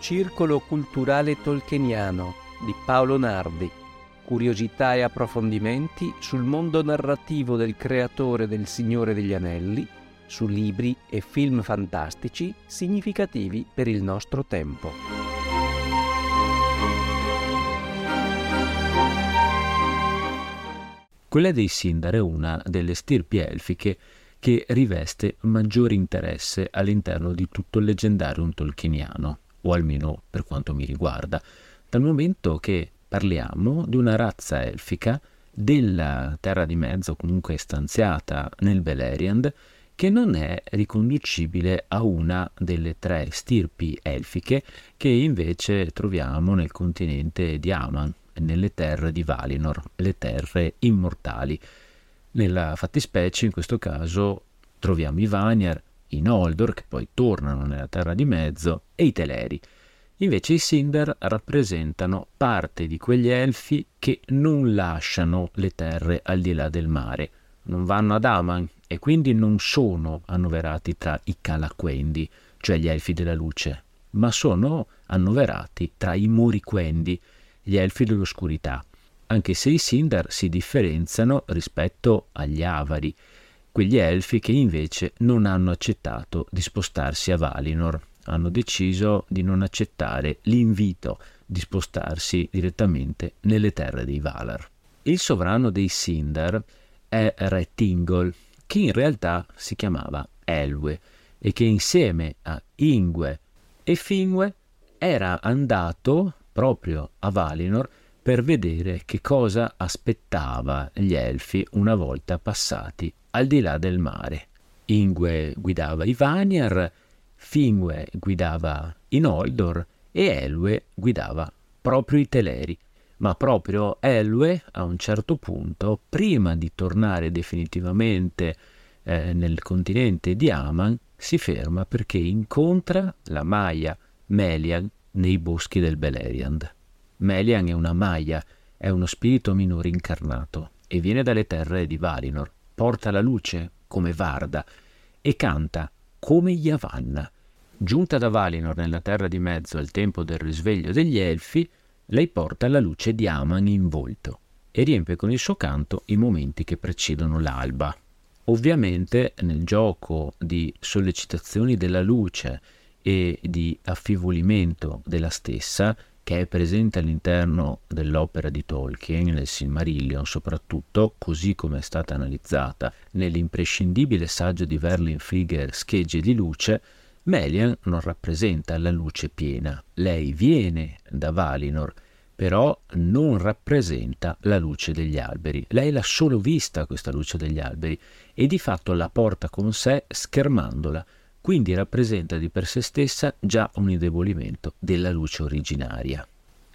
Circolo culturale tolkieniano di Paolo Nardi. Curiosità e approfondimenti sul mondo narrativo del creatore del Signore degli Anelli, su libri e film fantastici significativi per il nostro tempo. Quella dei Sindar è una delle stirpi elfiche che riveste maggiore interesse all'interno di tutto il leggendarium tolkieniano, o almeno per quanto mi riguarda, dal momento che parliamo di una razza elfica della Terra di Mezzo, comunque stanziata nel Beleriand, che non è riconducibile a una delle tre stirpi elfiche che invece troviamo nel continente di Aman, nelle terre di Valinor, le terre immortali. Nella fattispecie, in questo caso, troviamo i Vanyar, i Noldor, che poi tornano nella Terra di Mezzo, e i Teleri. Invece i Sindar rappresentano parte di quegli elfi che non lasciano le terre al di là del mare, non vanno ad Aman e quindi non sono annoverati tra i Calaquendi, cioè gli elfi della luce, ma sono annoverati tra i Moriquendi, gli elfi dell'oscurità, anche se i Sindar si differenziano rispetto agli Avari, quegli elfi che invece non hanno accettato di spostarsi a Valinor, hanno deciso di non accettare l'invito di spostarsi direttamente nelle terre dei Valar. Il sovrano dei Sindar è Re Tingol, che in realtà si chiamava Elwe e che insieme a Ingwe e Fingue era andato proprio a Valinor per vedere che cosa aspettava gli elfi una volta passati al di là del mare. Ingwe guidava i Vanyar, Fingue guidava i Noldor e Elwe guidava proprio i Teleri ma proprio Elwe a un certo punto, prima di tornare definitivamente eh, nel continente di Aman, si ferma perché incontra la Maya Melian nei boschi del Beleriand. Melian è una Maya, è uno spirito minore incarnato e viene dalle terre di Valinor, porta la luce come Varda e canta come Yavanna. Giunta da Valinor nella terra di mezzo al tempo del risveglio degli Elfi, lei porta la luce di Aman in volto e riempie con il suo canto i momenti che precedono l'alba. Ovviamente nel gioco di sollecitazioni della luce e di affievolimento della stessa, che è presente all'interno dell'opera di Tolkien, nel Silmarillion soprattutto, così come è stata analizzata nell'imprescindibile saggio di Verlin Frigger Schegge di luce, Melian non rappresenta la luce piena, lei viene da Valinor, però non rappresenta la luce degli alberi. Lei l'ha solo vista questa luce degli alberi e di fatto la porta con sé schermandola, quindi rappresenta di per sé stessa già un indebolimento della luce originaria.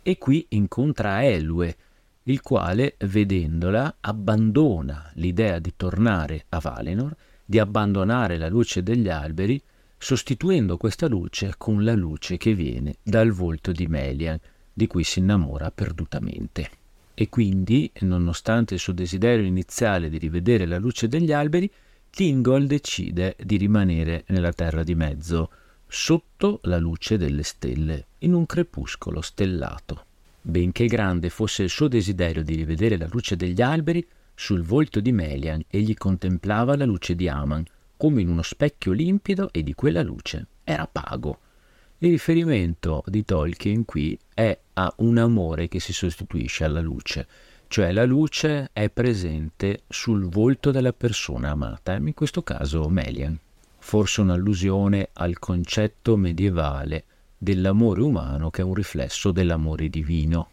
E qui incontra Elue, il quale, vedendola, abbandona l'idea di tornare a Valinor, di abbandonare la luce degli alberi, sostituendo questa luce con la luce che viene dal volto di Melian, di cui si innamora perdutamente. E quindi, nonostante il suo desiderio iniziale di rivedere la luce degli alberi, Tingol decide di rimanere nella terra di mezzo, sotto la luce delle stelle, in un crepuscolo stellato. Benché grande fosse il suo desiderio di rivedere la luce degli alberi, sul volto di Melian egli contemplava la luce di Aman, come in uno specchio limpido e di quella luce era pago. Il riferimento di Tolkien qui è a un amore che si sostituisce alla luce, cioè la luce è presente sul volto della persona amata, in questo caso Melian. Forse un'allusione al concetto medievale dell'amore umano che è un riflesso dell'amore divino.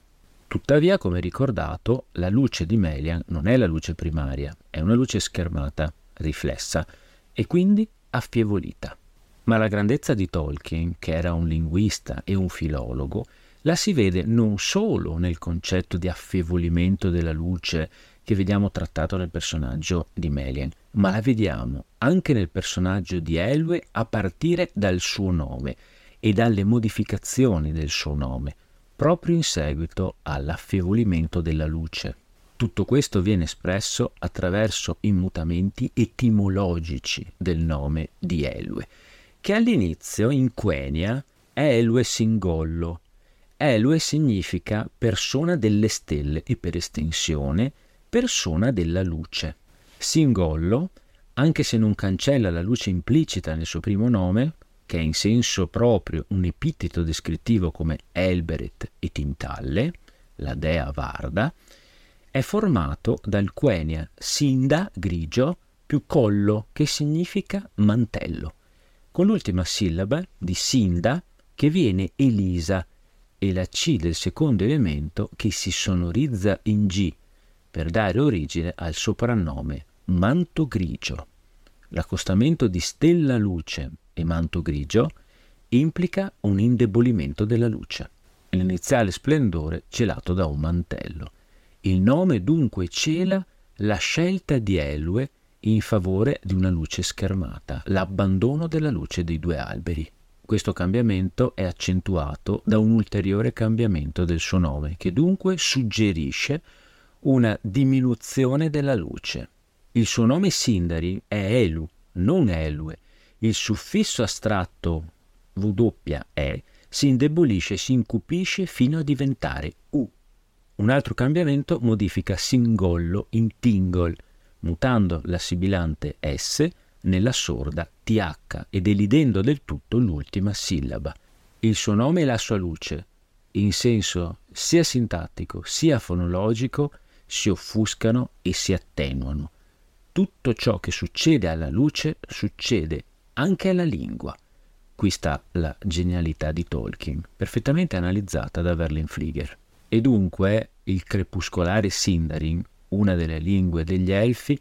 Tuttavia, come ricordato, la luce di Melian non è la luce primaria, è una luce schermata riflessa e quindi affievolita. Ma la grandezza di Tolkien, che era un linguista e un filologo, la si vede non solo nel concetto di affievolimento della luce che vediamo trattato nel personaggio di Melian, ma la vediamo anche nel personaggio di Elwe a partire dal suo nome e dalle modificazioni del suo nome, proprio in seguito all'affievolimento della luce. Tutto questo viene espresso attraverso i mutamenti etimologici del nome di Elue, che all'inizio in Quenya è Elue Singollo. Elue significa persona delle stelle e per estensione persona della luce. Singollo, anche se non cancella la luce implicita nel suo primo nome, che è in senso proprio un epiteto descrittivo come Elberet e Tintalle, la dea Varda, è formato dal quenia Sinda grigio più collo che significa mantello, con l'ultima sillaba di Sinda che viene Elisa e la C del secondo elemento che si sonorizza in G per dare origine al soprannome manto grigio. L'accostamento di stella luce e manto grigio implica un indebolimento della luce, l'iniziale splendore celato da un mantello. Il nome dunque cela la scelta di Elue in favore di una luce schermata, l'abbandono della luce dei due alberi. Questo cambiamento è accentuato da un ulteriore cambiamento del suo nome, che dunque suggerisce una diminuzione della luce. Il suo nome Sindari è Elu, non Elue, il suffisso astratto WE si indebolisce, si incupisce fino a diventare U. Un altro cambiamento modifica singollo in tingol, mutando la sibilante S nella sorda TH ed elidendo del tutto l'ultima sillaba. Il suo nome e la sua luce, in senso sia sintattico sia fonologico, si offuscano e si attenuano. Tutto ciò che succede alla luce succede anche alla lingua. Qui sta la genialità di Tolkien, perfettamente analizzata da Verlin Flieger. E dunque il crepuscolare Sindarin, una delle lingue degli Elfi,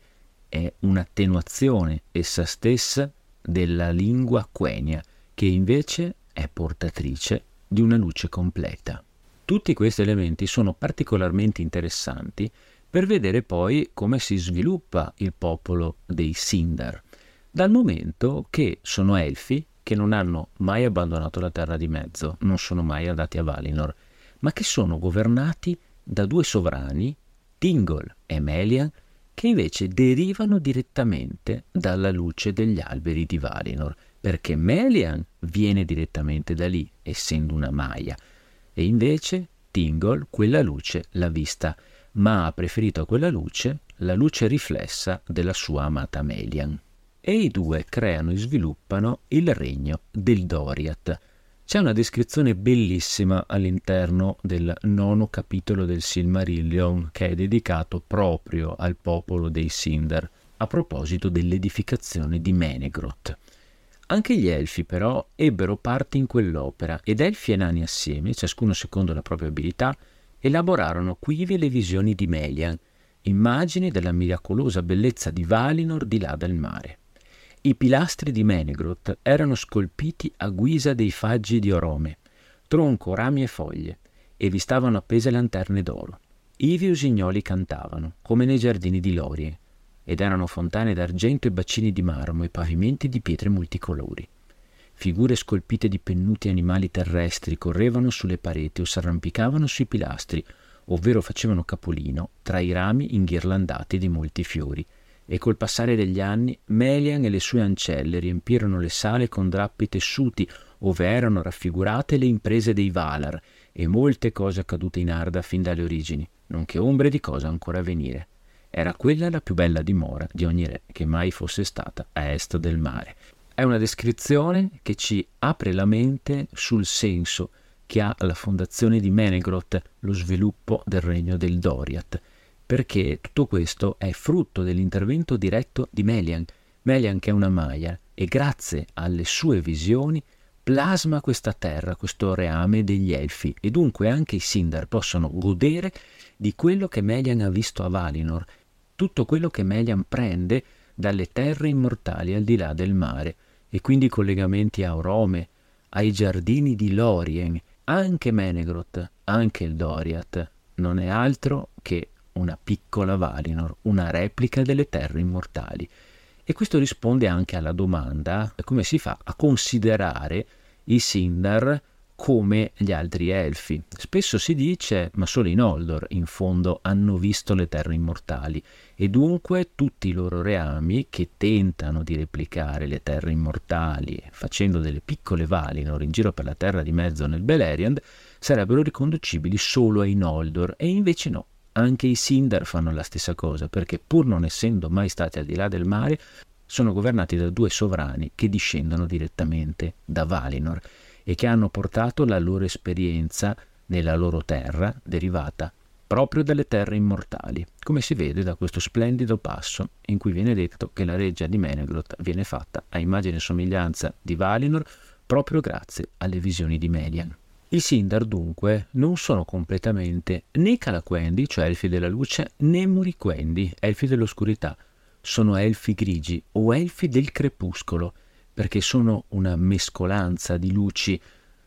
è un'attenuazione essa stessa della lingua quenya, che invece è portatrice di una luce completa. Tutti questi elementi sono particolarmente interessanti per vedere poi come si sviluppa il popolo dei Sindar dal momento che sono elfi che non hanno mai abbandonato la terra di mezzo, non sono mai andati a Valinor, ma che sono governati da due sovrani, Tingol e Melian, che invece derivano direttamente dalla luce degli alberi di Valinor, perché Melian viene direttamente da lì, essendo una Maya, e invece Tingol quella luce l'ha vista, ma ha preferito a quella luce la luce riflessa della sua amata Melian e i due creano e sviluppano il regno del Doriath. C'è una descrizione bellissima all'interno del nono capitolo del Silmarillion che è dedicato proprio al popolo dei Sindar a proposito dell'edificazione di Menegroth. Anche gli elfi però ebbero parte in quell'opera ed elfi e nani assieme, ciascuno secondo la propria abilità, elaborarono quivi le visioni di Melian, immagini della miracolosa bellezza di Valinor di là del mare. I pilastri di Menegroth erano scolpiti a guisa dei faggi di orome, tronco, rami e foglie, e vi stavano appese lanterne d'oro. Ivi usignoli cantavano, come nei giardini di Lorie, ed erano fontane d'argento e bacini di marmo e pavimenti di pietre multicolori. Figure scolpite di pennuti animali terrestri correvano sulle pareti o s'arrampicavano sui pilastri, ovvero facevano capolino tra i rami inghirlandati di molti fiori, e col passare degli anni Melian e le sue ancelle riempirono le sale con drappi tessuti ove erano raffigurate le imprese dei Valar e molte cose accadute in Arda fin dalle origini, nonché ombre di cose ancora a venire. Era quella la più bella dimora di ogni re che mai fosse stata a est del mare. È una descrizione che ci apre la mente sul senso che ha la fondazione di Menegroth, lo sviluppo del regno del Doriath, perché tutto questo è frutto dell'intervento diretto di Melian. Melian che è una Maya e grazie alle sue visioni plasma questa terra, questo reame degli elfi e dunque anche i Sindar possono godere di quello che Melian ha visto a Valinor. Tutto quello che Melian prende dalle terre immortali al di là del mare, e quindi collegamenti a Orome, ai giardini di Lorien, anche Menegroth, anche il Doriath, non è altro che una piccola Valinor, una replica delle terre immortali. E questo risponde anche alla domanda come si fa a considerare i Sindar come gli altri elfi. Spesso si dice, ma solo i Noldor in fondo hanno visto le terre immortali e dunque tutti i loro reami che tentano di replicare le terre immortali facendo delle piccole Valinor in giro per la terra di mezzo nel Beleriand sarebbero riconducibili solo ai Noldor e invece no. Anche i Sindar fanno la stessa cosa perché pur non essendo mai stati al di là del mare sono governati da due sovrani che discendono direttamente da Valinor e che hanno portato la loro esperienza nella loro terra derivata proprio dalle terre immortali, come si vede da questo splendido passo in cui viene detto che la reggia di Menegroth viene fatta a immagine e somiglianza di Valinor proprio grazie alle visioni di Melian. I Sindar dunque non sono completamente né Calaquendi, cioè elfi della luce, né Muriquendi, elfi dell'oscurità, sono elfi grigi o elfi del crepuscolo, perché sono una mescolanza di luci,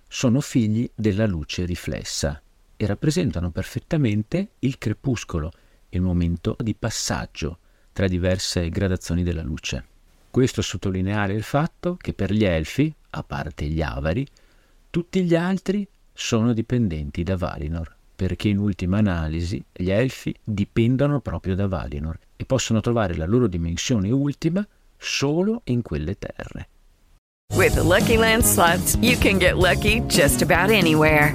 sono figli della luce riflessa e rappresentano perfettamente il crepuscolo, il momento di passaggio tra diverse gradazioni della luce. Questo sottolineare il fatto che per gli elfi, a parte gli avari, tutti gli altri sono dipendenti da Valinor, perché in ultima analisi gli elfi dipendono proprio da Valinor e possono trovare la loro dimensione ultima solo in quelle terre. With the Lucky Land slots, you can get lucky just about anywhere.